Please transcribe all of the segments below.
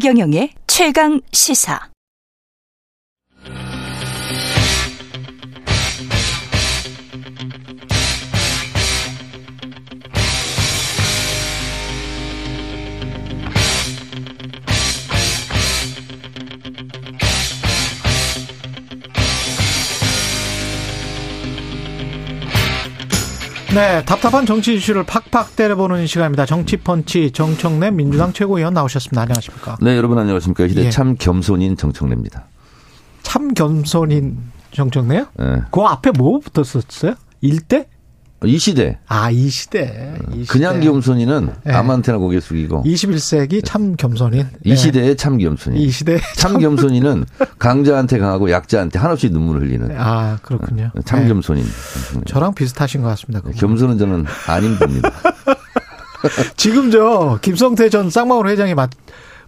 최경영의 최강 시사. 네, 답답한 정치 이슈를 팍팍 때려보는 시간입니다. 정치펀치 정청래 민주당 최고위원 나오셨습니다. 안녕하십니까? 네, 여러분 안녕하십니까? 이제 예. 참 겸손인 정청래입니다. 참 겸손인 정청래요? 예. 그 앞에 뭐 붙었었어요? 일대? 이 시대 아, 이 시대. 이 그냥 시대. 겸손인은 예. 아무한테나 고개 숙이고 21세기 참 겸손인. 이 네. 시대의 참 겸손인. 이 시대. 참 겸손인은 강자한테 강하고 약자한테 한없이 눈물을 흘리는 아, 그렇군요. 참 네. 겸손인. 저랑 비슷하신 것 같습니다. 그분. 겸손은 저는 안 힘듭니다. 지금 저 김성태 전 쌍마을 회장이 막,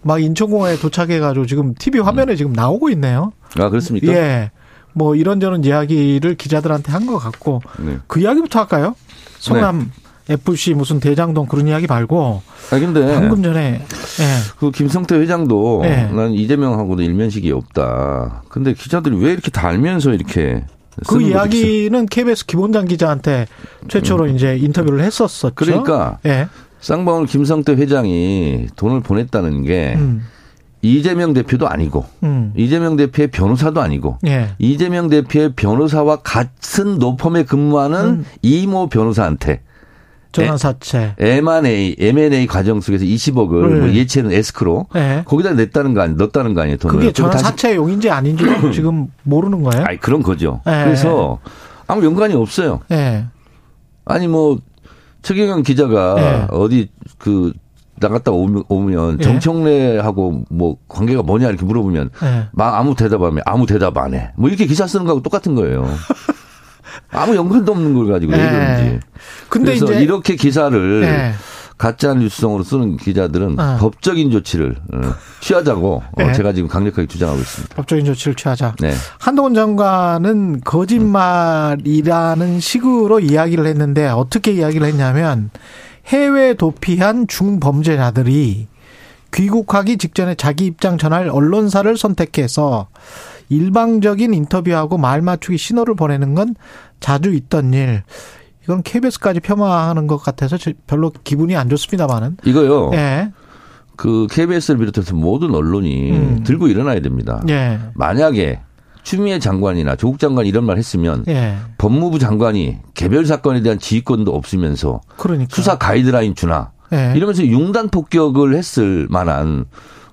막 인천공항에 도착해가지고 지금 TV 화면에 지금 나오고 있네요. 아 그렇습니까? 예. 뭐 이런저런 이야기를 기자들한테 한 것 같고 네. 그 이야기부터 할까요? 성남 FC 무슨 대장동 그런 이야기 말고 아 근데 방금 전에 예. 그 김성태 회장도 네. 난 이재명하고도 일면식이 없다. 근데 기자들이 왜 이렇게 다 알면서 이렇게 그? 이야기는 KBS 김원장 기자한테 최초로 이제 인터뷰를 했었었죠. 음. 그러니까 예. 쌍방울 김성태 회장이 돈을 보냈다는 게 음. 이재명 대표도 아니고 음. 이재명 대표의 변호사도 아니고 예. 이재명 대표의 변호사와 같은 노펌에 근무하는 음. 이모 변호사한테 전환 사채. M&A, M&A 과정 속에서 20억을 네. 뭐 예치는 에스크로 예. 거기다 냈다는 거 아니, 넣었다는 거 아니에요 돈을. 그게 전환 다시- 사채 용인지 아닌지도 지금 모르는 거예요? 아니 그런 거죠. 네. 그래서 아무 연관이 없어요. 예. 아니 뭐 최경영 기자가 네. 어디 그 나갔다 오면, 오면 예. 정청래하고 뭐 관계가 뭐냐 이렇게 물어보면 예. 막 아무 대답하면 아무 대답 안 해. 뭐 이렇게 기사 쓰는 거하고 똑같은 거예요. 아무 연관도 없는 걸 가지고 왜 예. 그런지. 근데 그래서 이제 이렇게 기사를 예. 가짜 뉴스성으로 쓰는 기자들은 어. 법적인 조치를 어, 취하자고 어, 네. 제가 지금 강력하게 주장하고 있습니다. 법적인 조치를 취하자. 네. 한동훈 장관은 거짓말이라는 식으로 이야기를 했는데 어떻게 이야기를 했냐면 해외 도피한 중범죄자들이 귀국하기 직전에 자기 입장 전할 언론사를 선택해서 일방적인 인터뷰하고 말 맞추기 신호를 보내는 건 자주 있던 일. 이건 KBS까지 폄하하는 것 같아서 저- 별로 기분이 안 좋습니다만은. 이거요. 예. 그 KBS를 비롯해서 모든 언론이 음. 들고 일어나야 됩니다. 예. 만약에 추미애 장관이나 조국 장관이 이런 말 했으면 예. 법무부 장관이 개별 사건에 대한 지휘권도 없으면서 그러니까. 수사 가이드라인 주나 예. 이러면서 융단 폭격을 했을 만한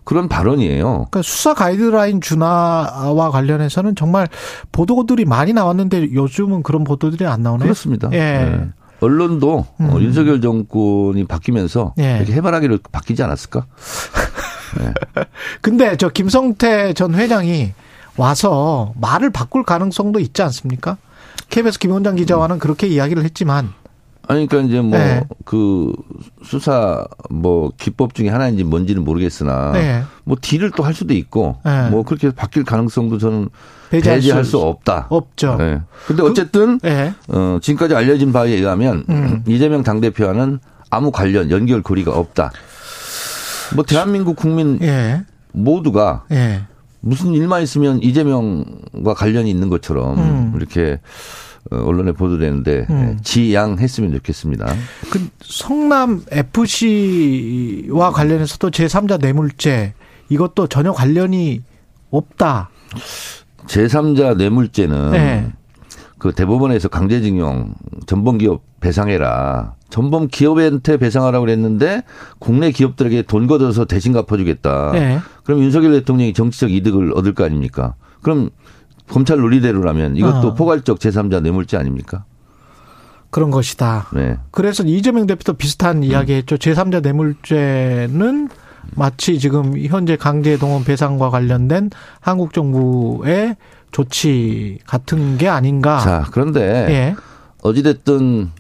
그런 발언이에요. 그러니까 수사 가이드라인 준하와 관련해서는 정말 보도들이 많이 나왔는데 요즘은 그런 보도들이 안 나오네요. 그렇습니다. 예. 네. 언론도 어, 음. 윤석열 정권이 바뀌면서 예. 이렇게 해바라기로 바뀌지 않았을까? 근데 저 김성태 전 회장이 와서 말을 바꿀 가능성도 있지 않습니까? KBS 김원장 기자와는 그렇게 이야기를 했지만 아니, 그러니까 이제 뭐, 네. 그, 수사, 뭐, 기법 중에 하나인지 뭔지는 모르겠으나, 네. 뭐, 딜을 또 할 수도 있고, 네. 뭐, 그렇게 바뀔 가능성도 저는 배제할 배제할 수 수 없다. 없죠. 네. 근데 어쨌든, 예. 어, 지금까지 알려진 바에 의하면, 음. 이재명 당대표와는 아무 관련, 연결 고리가 없다. 뭐, 대한민국 국민 예. 모두가 예. 무슨 일만 있으면 이재명과 관련이 있는 것처럼 음. 이렇게 어, 언론에 보도되는데 음. 지양했으면 좋겠습니다. 그 성남 FC와 관련해서도 제3자 뇌물죄 이것도 전혀 관련이 없다. 제3자 뇌물죄는 네. 그 대법원에서 강제징용 전범 기업 배상해라. 전범 기업한테 배상하라고 그랬는데 국내 기업들에게 돈 걷어서 대신 갚아주겠다. 네. 그럼 윤석열 대통령이 정치적 이득을 얻을 거 아닙니까? 그럼 검찰 논리대로라면 이것도 어. 포괄적 제3자 뇌물죄 아닙니까? 그런 것이다. 네. 그래서 이재명 대표도 비슷한 이야기 했죠. 제3자 뇌물죄는 마치 지금 현재 강제 동원 배상과 관련된 한국 정부의 조치 같은 게 아닌가. 자, 그런데 예. 어찌됐든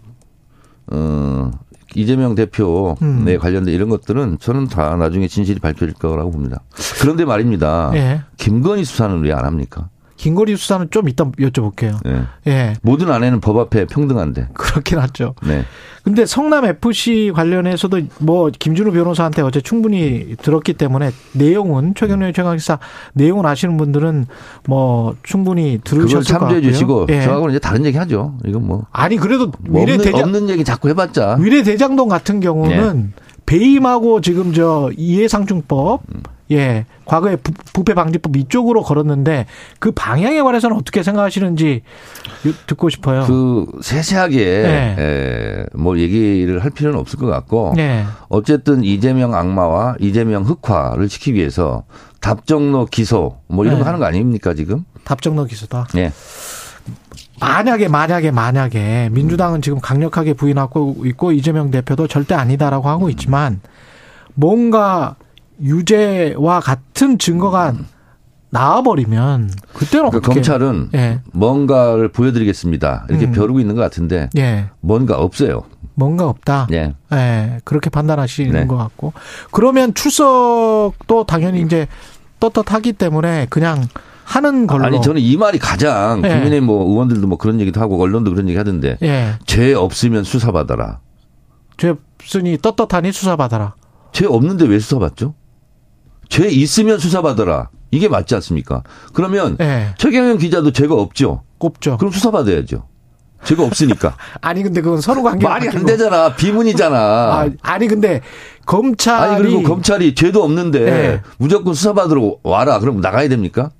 어 이재명 대표에 음. 관련된 이런 것들은 저는 다 나중에 진실이 밝혀질 거라고 봅니다. 그런데 말입니다. 예. 김건희 수사는 왜 안 합니까? 김건희 수사는 좀 이따 여쭤볼게요. 예. 예. 모든 아내는 법 앞에 평등한데. 그렇긴 하죠. 네. 근데 성남 FC 관련해서도 뭐 김준우 변호사한테 어제 충분히 들었기 때문에 내용은 최경련 최강기사 내용을 아시는 분들은 뭐 충분히 들으셨을 것 참조해 같고요. 주시고 예. 저하고는 이제 다른 얘기 하죠. 이건 뭐, 아니 그래도 뭐 미래 없는, 대장 없는 얘기 자꾸 해봤자. 위례 대장동 같은 경우는 배임하고 지금 저 이해상충법 예 과거에 부, 부패 방지법 이쪽으로 걸었는데 그 방향에 관해서는 어떻게 생각하시는지 요- 듣고 싶어요. 그 세세하게 네. 에, 뭐 얘기를 할 필요는 없을 것 같고 네. 어쨌든 이재명 악마와 이재명 흑화를 시키기 위해서 답정로 기소 뭐 이런 네. 거 하는 거 아닙니까 지금? 답정너 기소다. 예. 만약에 만약에 만약에 민주당은 지금 강력하게 부인하고 있고 이재명 대표도 절대 아니다라고 하고 있지만 뭔가 유죄와 같은 증거가 나와버리면 그때는 그러니까 검찰은 예. 뭔가를 보여드리겠습니다. 이렇게 음. 벼르고 있는 것 같은데 예 뭔가 없어요. 뭔가 없다. 예. 예, 그렇게 판단하시는 네. 것 같고. 그러면 출석도 당연히 이제 떳떳하기 때문에 그냥 하는 걸로. 아니 저는 이 말이 가장 예. 국민의 뭐 의원들도 뭐 그런 얘기도 하고 언론도 그런 얘기 하던데 예. 죄 없으면 수사 받아라. 죄 없으니 떳떳하니 수사 받아라. 죄 없는데 왜 수사 받죠? 죄 있으면 수사받아라. 이게 맞지 않습니까? 그러면 예. 최경영 기자도 죄가 없죠. 꼽죠. 그럼 수사받아야죠. 죄가 없으니까. 아니 근데 그건 서로 관계 말이 안 되잖아. 비문이잖아. 아, 아니 근데 검찰이 아니 그리고 검찰이 죄도 없는데 네. 무조건 수사받으러 와라. 그럼 나가야 됩니까?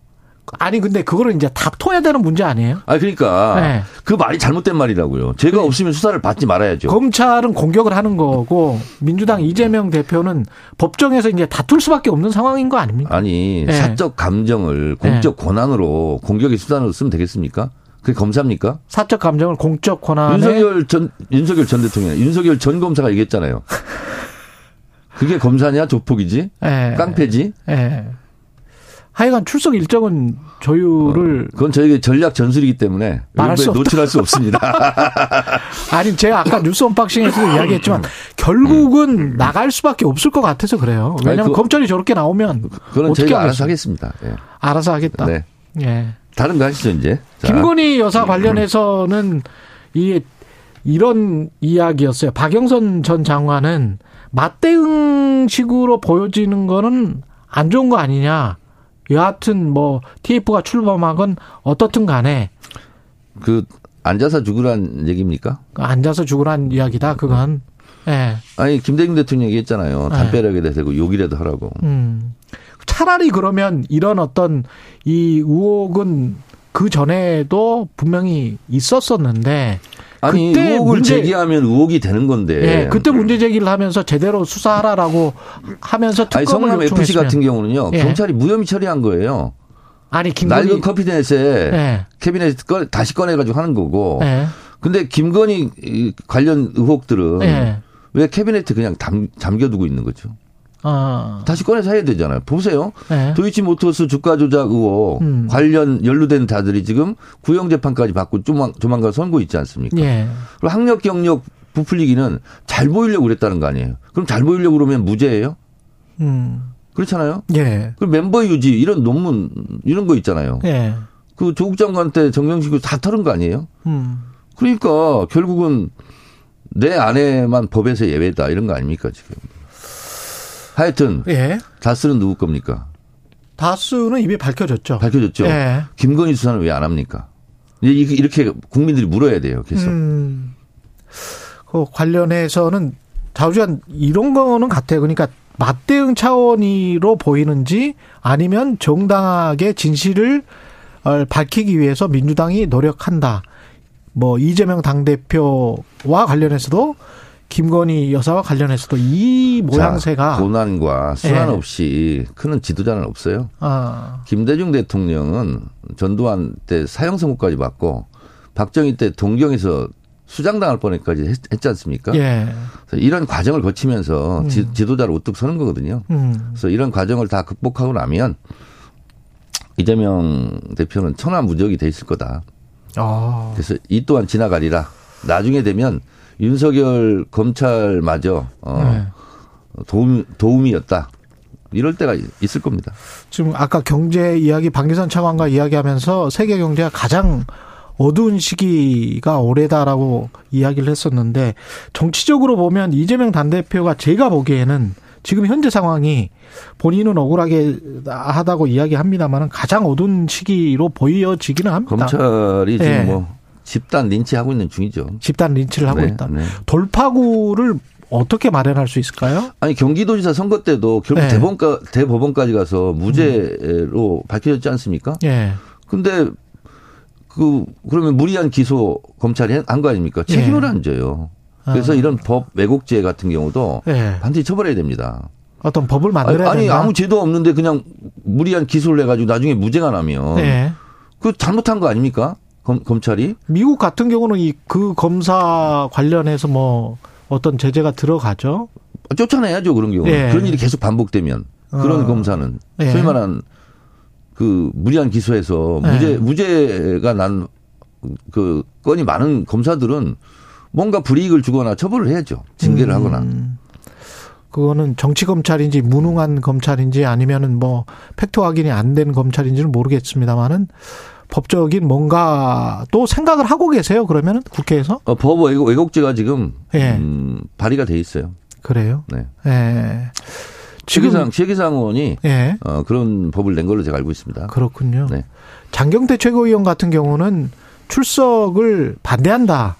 아니 근데 그거를 이제 다퉈야 되는 문제 아니에요? 아니 그러니까 네. 그 말이 잘못된 말이라고요. 죄가 없으면 수사를 받지 말아야죠. 검찰은 공격을 하는 거고 민주당 이재명 대표는 법정에서 이제 다툴 수밖에 없는 상황인 거 아닙니까? 아니 네. 사적 감정을 공적 권한으로 공격의 수단으로 쓰면 되겠습니까? 그게 검사입니까? 사적 감정을 공적 권한에 윤석열 전 윤석열 전 대통령, 윤석열 전 검사가 얘기했잖아요. 그게 검사냐 조폭이지? 예. 깡패지? 예. 하여간 출석 일정은 조율을 그건 저에게 전략 전술이기 때문에 말할 수 노출할 수 없습니다. 아니 제가 아까 뉴스 언박싱에서도 이야기했지만 결국은 나갈 수밖에 없을 것 같아서 그래요. 왜냐하면 아니, 그- 검찰이 저렇게 나오면 그건 어떻게 저희가 하겠어요? 알아서 하겠습니다. 예. 알아서 하겠다. 네. 예. 다른 거 하시죠 이제. 자. 김건희 여사 관련해서는 이 이런 이야기였어요. 박영선 전 장관은 맞대응식으로 보여지는 거는 안 좋은 거 아니냐. 여하튼 뭐 TF가 출범하건 어떻든 간에 그 앉아서 죽으란 얘기입니까? 앉아서 죽으란 이야기다. 그건. 예. 아니 김대중 대통령이 얘기했잖아요. 네. 담벼락에다 대고 욕이라도 하라고. 음. 차라리 그러면 이런 어떤 이 의혹은 그 전에도 분명히 있었었는데 아니 그때 의혹을 문제- 제기하면 의혹이 되는 건데. 예, 그때 문제 제기를 하면서 제대로 수사하라라고 하면서 아니 특검을 성남 FC 같은 경우는요 예. 경찰이 무혐의 처리한 거예요. 아니 낡은 김건희 커피넷에 예, 캐비넷 꺼, 다시 꺼내가지고 하는 거고. 예, 근데 김건희 이 관련 의혹들은 예. 왜 캐비넷에 그냥 담, 잠겨두고 있는 거죠? 어, 다시 꺼내서 해야 되잖아요. 보세요. 예. 도이치모터스 주가 조작 의혹 음. 관련 연루된 자들이 지금 구형 재판까지 받고 조만, 조만간 선고 있지 않습니까? 예, 그리고 학력 경력 부풀리기는 잘 보이려고 그랬다는 거 아니에요? 그럼 잘 보이려고 그러면 무죄예요? 음, 그렇잖아요. 예, 그럼 멤버 유지 이런 논문 이런 거 있잖아요. 예, 그 조국 장관 때 정경식이 다 털은 거 아니에요? 음, 그러니까 결국은 내 아내만 법에서 예외다 이런 거 아닙니까 지금? 하여튼 예. 다스는 누구 겁니까? 다수는 이미 밝혀졌죠. 밝혀졌죠. 예. 김건희 수사는 왜 안 합니까? 이렇게 국민들이 물어야 돼요. 계속. 음, 그 관련해서는 자우지간 이런 거는 같아요. 그러니까 맞대응 차원으로 보이는지 아니면 정당하게 진실을 어, 밝히기 위해서 민주당이 노력한다. 뭐 이재명 당대표와 관련해서도 김건희 여사와 관련해서도 이 모양새가 자, 고난과 순환 예. 없이 크는 지도자는 없어요. 아, 김대중 대통령은 전두환 때 사형 선고까지 받고 박정희 때 동경에서 수장당할 뻔까지 했, 했지 않습니까? 예. 그래서 이런 과정을 거치면서 지, 지도자로 우뚝 서는 거거든요. 음. 그래서 이런 과정을 다 극복하고 나면 이재명 대표는 천하무적이 돼 있을 거다. 아. 그래서 이 또한 지나가리라. 나중에 되면 윤석열 검찰마저 어, 네. 도움 도움이었다. 이럴 때가 있을 겁니다. 지금 아까 경제 이야기 방기선 차관과 이야기하면서 세계 경제가 가장 어두운 시기가 올해다라고 이야기를 했었는데 정치적으로 보면 이재명 당대표가 제가 보기에는 지금 현재 상황이 본인은 억울하게 하다고 이야기합니다만 가장 어두운 시기로 보여지기는 합니다. 검찰이 지금 네. 뭐 집단 린치하고 있는 중이죠. 집단 린치를 하고 네, 있다. 네. 돌파구를 어떻게 마련할 수 있을까요? 아니 경기도지사 선거 때도 결국 네. 대법원까, 대법원까지 가서 무죄로 밝혀졌지 않습니까? 예. 근데 그 그러면 무리한 기소 검찰이 한 거 아닙니까? 책임을 안 져요. 그래서 아. 이런 법 왜곡죄 같은 경우도 예. 반드시 처벌해야 됩니다. 어떤 법을 만들어야 아니, 아니. 아무 죄도 없는데 그냥 무리한 기소를 해가지고 나중에 무죄가 나면 예. 그 잘못한 거 아닙니까? 검, 검찰이 미국 같은 경우는 이 그 검사 관련해서 뭐 어떤 제재가 들어가죠. 쫓아내야죠 그런 경우. 예. 그런 일이 계속 반복되면 그런 어. 검사는 예. 소위 말한 그 무리한 기소에서 예. 무죄 무죄가 난 그 건이 많은 검사들은 뭔가 불이익을 주거나 처벌을 해야죠. 징계를 하거나. 음, 그거는 정치 검찰인지 무능한 검찰인지 아니면은 뭐 팩트 확인이 안 된 검찰인지는 모르겠습니다만은 법적인 뭔가 또 생각을 하고 계세요. 그러면은 국회에서 어, 법 왜곡, 왜곡죄가 지금 예. 음, 발의가 돼 있어요. 그래요. 네. 예. 지금 최기상 의원이 예. 어, 그런 법을 낸 걸로 제가 알고 있습니다. 그렇군요. 네. 장경태 최고위원 같은 경우는 출석을 반대한다.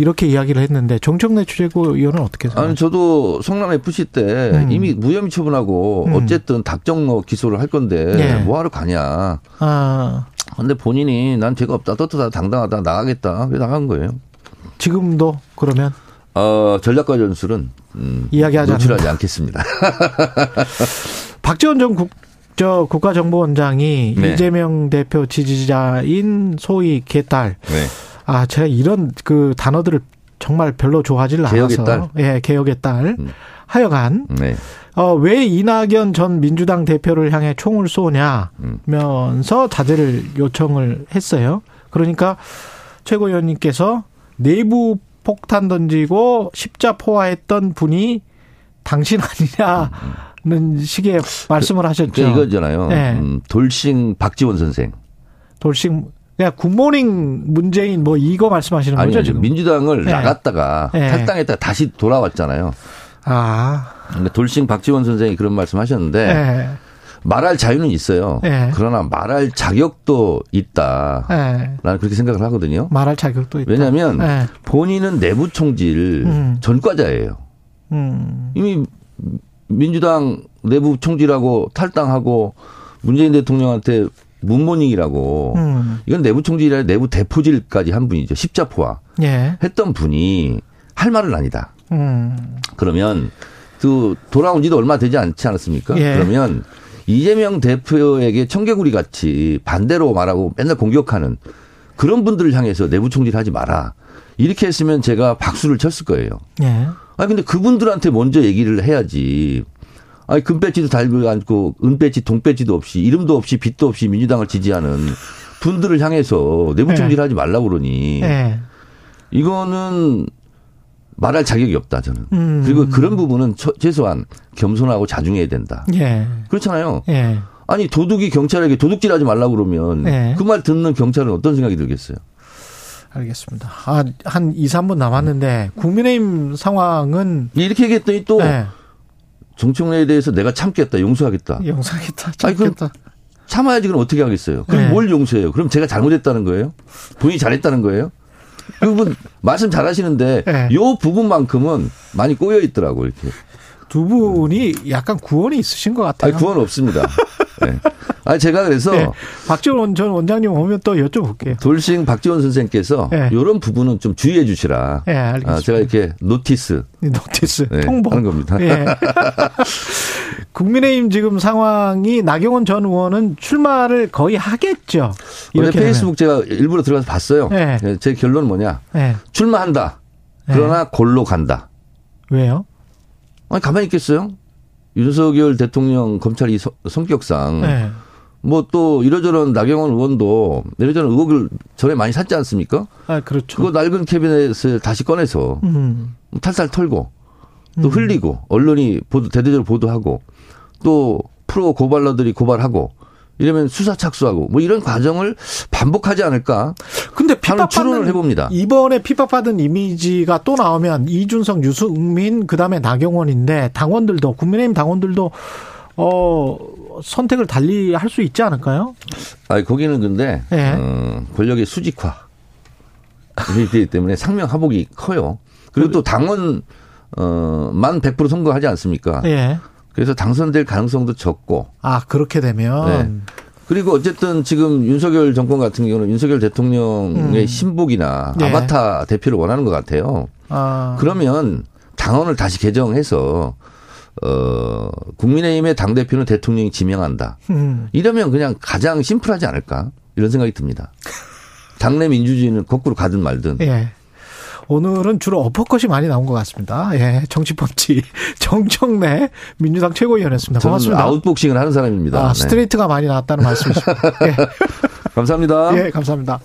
이렇게 이야기를 했는데 정청래 최고위원은 어떻게 생각하세요? 아니 저도 성남 FC 때 음. 이미 무혐의 처분하고 음. 어쨌든 닥정로 기소를 할 건데 예. 뭐하러 가냐. 아, 근데 본인이 난 죄가 없다 떳떳하다 당당하다 나가겠다 그래 나간 거예요. 지금도 그러면 어, 전략과 전술은 음, 이야기하지 노출하지 않겠습니다. 박지원 전 국, 저 국가정보원장이 네. 이재명 대표 지지자인 소위 개딸. 네. 아, 제가 이런 그 단어들을 정말 별로 개혁의 않아서. 딸? 예, 개혁의 딸. 음. 하여간 네. 어, 왜 이낙연 전 민주당 대표를 향해 총을 쏘냐면서 자제를 요청을 했어요. 그러니까 최고위원님께서 내부 폭탄 던지고 십자 포화했던 분이 당신 아니냐는 식의 말씀을 하셨죠. 이거잖아요. 네. 음, 돌싱 박지원 선생. 돌싱 그냥 굿모닝 문재인 뭐 이거 말씀하시는 아니, 거죠 아니 지금? 민주당을 네. 나갔다가 네. 탈당했다가 다시 돌아왔잖아요. 아, 근데 돌싱 박지원 선생이 그런 말씀하셨는데 예, 말할 자유는 있어요. 네. 그러나 말할 자격도 있다. 예. 나는 그렇게 생각을 하거든요. 말할 자격도 있다. 왜냐하면 예. 본인은 내부 총질 음. 전과자예요. 음, 이미 민주당 내부 총질하고 탈당하고 문재인 대통령한테 문모닝이라고 음, 이건 내부 총질이 아니라 내부 대포질까지 한 분이죠. 십자포화 예, 했던 분이 할 말은 아니다. 음, 그러면 그 돌아온 지도 얼마 되지 않지 않았습니까? 예. 그러면 이재명 대표에게 청개구리 같이 반대로 말하고 맨날 공격하는 그런 분들을 향해서 내부 총질하지 마라. 이렇게 했으면 제가 박수를 쳤을 거예요. 예. 아니 근데 그분들한테 먼저 얘기를 해야지. 아니 금배지도 달고 않고 은배지 동배지도 없이 이름도 없이 빛도 없이 민주당을 지지하는 분들을 향해서 내부 네. 총질하지 말라고 그러니 예. 이거는 말할 자격이 없다 저는. 음. 그리고 그런 부분은 처- 최소한 겸손하고 자중해야 된다. 예. 그렇잖아요. 예. 아니 도둑이 경찰에게 도둑질하지 말라고 그러면 네. 그말 듣는 경찰은 어떤 생각이 들겠어요? 알겠습니다. 아, 한 2, 3분 남았는데 국민의힘 상황은 이렇게 얘기했더니 또 예. 정청래에 대해서 내가 참겠다, 용서하겠다. 아니, 그럼 참겠다. 참아야지 그럼 어떻게 하겠어요? 그럼 네. 뭘 용서해요? 그럼 제가 잘못했다는 거예요? 본인이 잘했다는 거예요? 그분 말씀 잘하시는데 네. 요 부분만큼은 많이 꼬여 있더라고 이렇게. 두 분이 약간 구원이 있으신 것 같아요. 아니 구원 없습니다. 네. 아니 제가 그래서 예. 박지원 전 원장님 오면 또 여쭤볼게요. 돌싱 박지원 선생께서 네. 이런 부분은 좀 주의해 주시라. 예, 알겠습니다. 아, 제가 이렇게 notice 이 notice 네, 통보 하는 겁니다. 예. 국민의힘 지금 상황이 나경원 전 의원은 출마를 거의 하겠죠. 이렇게 페이스북 제가 일부러 들어가서 봤어요. 네. 예, 제 결론은 뭐냐? 출마한다. 그러나 골로 간다. 왜요? 아니 가만히 있겠어요? 윤석열 대통령 검찰이 서- 성격상 예. 뭐또 이러저런 나경원 의원도 이러저런 의혹을 전에 많이 샀지 않습니까? 아 그렇죠. 그거 낡은 캐비넷을 다시 꺼내서 음. 탈탈 털고 또 음. 흘리고 언론이 보도 대대적으로 보도하고 또 프로 고발러들이 고발하고 이러면 수사 착수하고 뭐 이런 과정을 반복하지 않을까? 근데 핍박받는 해봅니다. 이번에 핍박받은 이미지가 또 나오면 이준석, 유승민 그다음에 나경원인데 당원들도 국민의힘 당원들도 어 선택을 달리 할 수 있지 않을까요? 아 거기는 근데 예. 어, 권력의 수직화 이기 때문에 상명하복이 커요. 그리고 또 당원 어만 100% 선거하지 않습니까? 예. 그래서 당선될 가능성도 적고 아 그렇게 되면 네. 그리고 어쨌든 지금 윤석열 정권 같은 경우는 윤석열 대통령의 음. 신복이나 예. 아바타 대표를 원하는 것 같아요. 아 그러면 당원을 다시 개정해서 어 국민의힘의 당 대표는 대통령이 지명한다. 음. 이러면 그냥 가장 심플하지 않을까 이런 생각이 듭니다. 당내 민주주의는 거꾸로 가든 말든 예. 오늘은 주로 어퍼컷이 많이 나온 것 같습니다. 예, 정치펀치 정청래 민주당 최고위원이었습니다. 저는 고맙습니다. 아웃복싱을 하는 사람입니다. 아, 네. 스트레이트가 많이 나왔다는 말씀이십니다. 예, 감사합니다. 예, 감사합니다.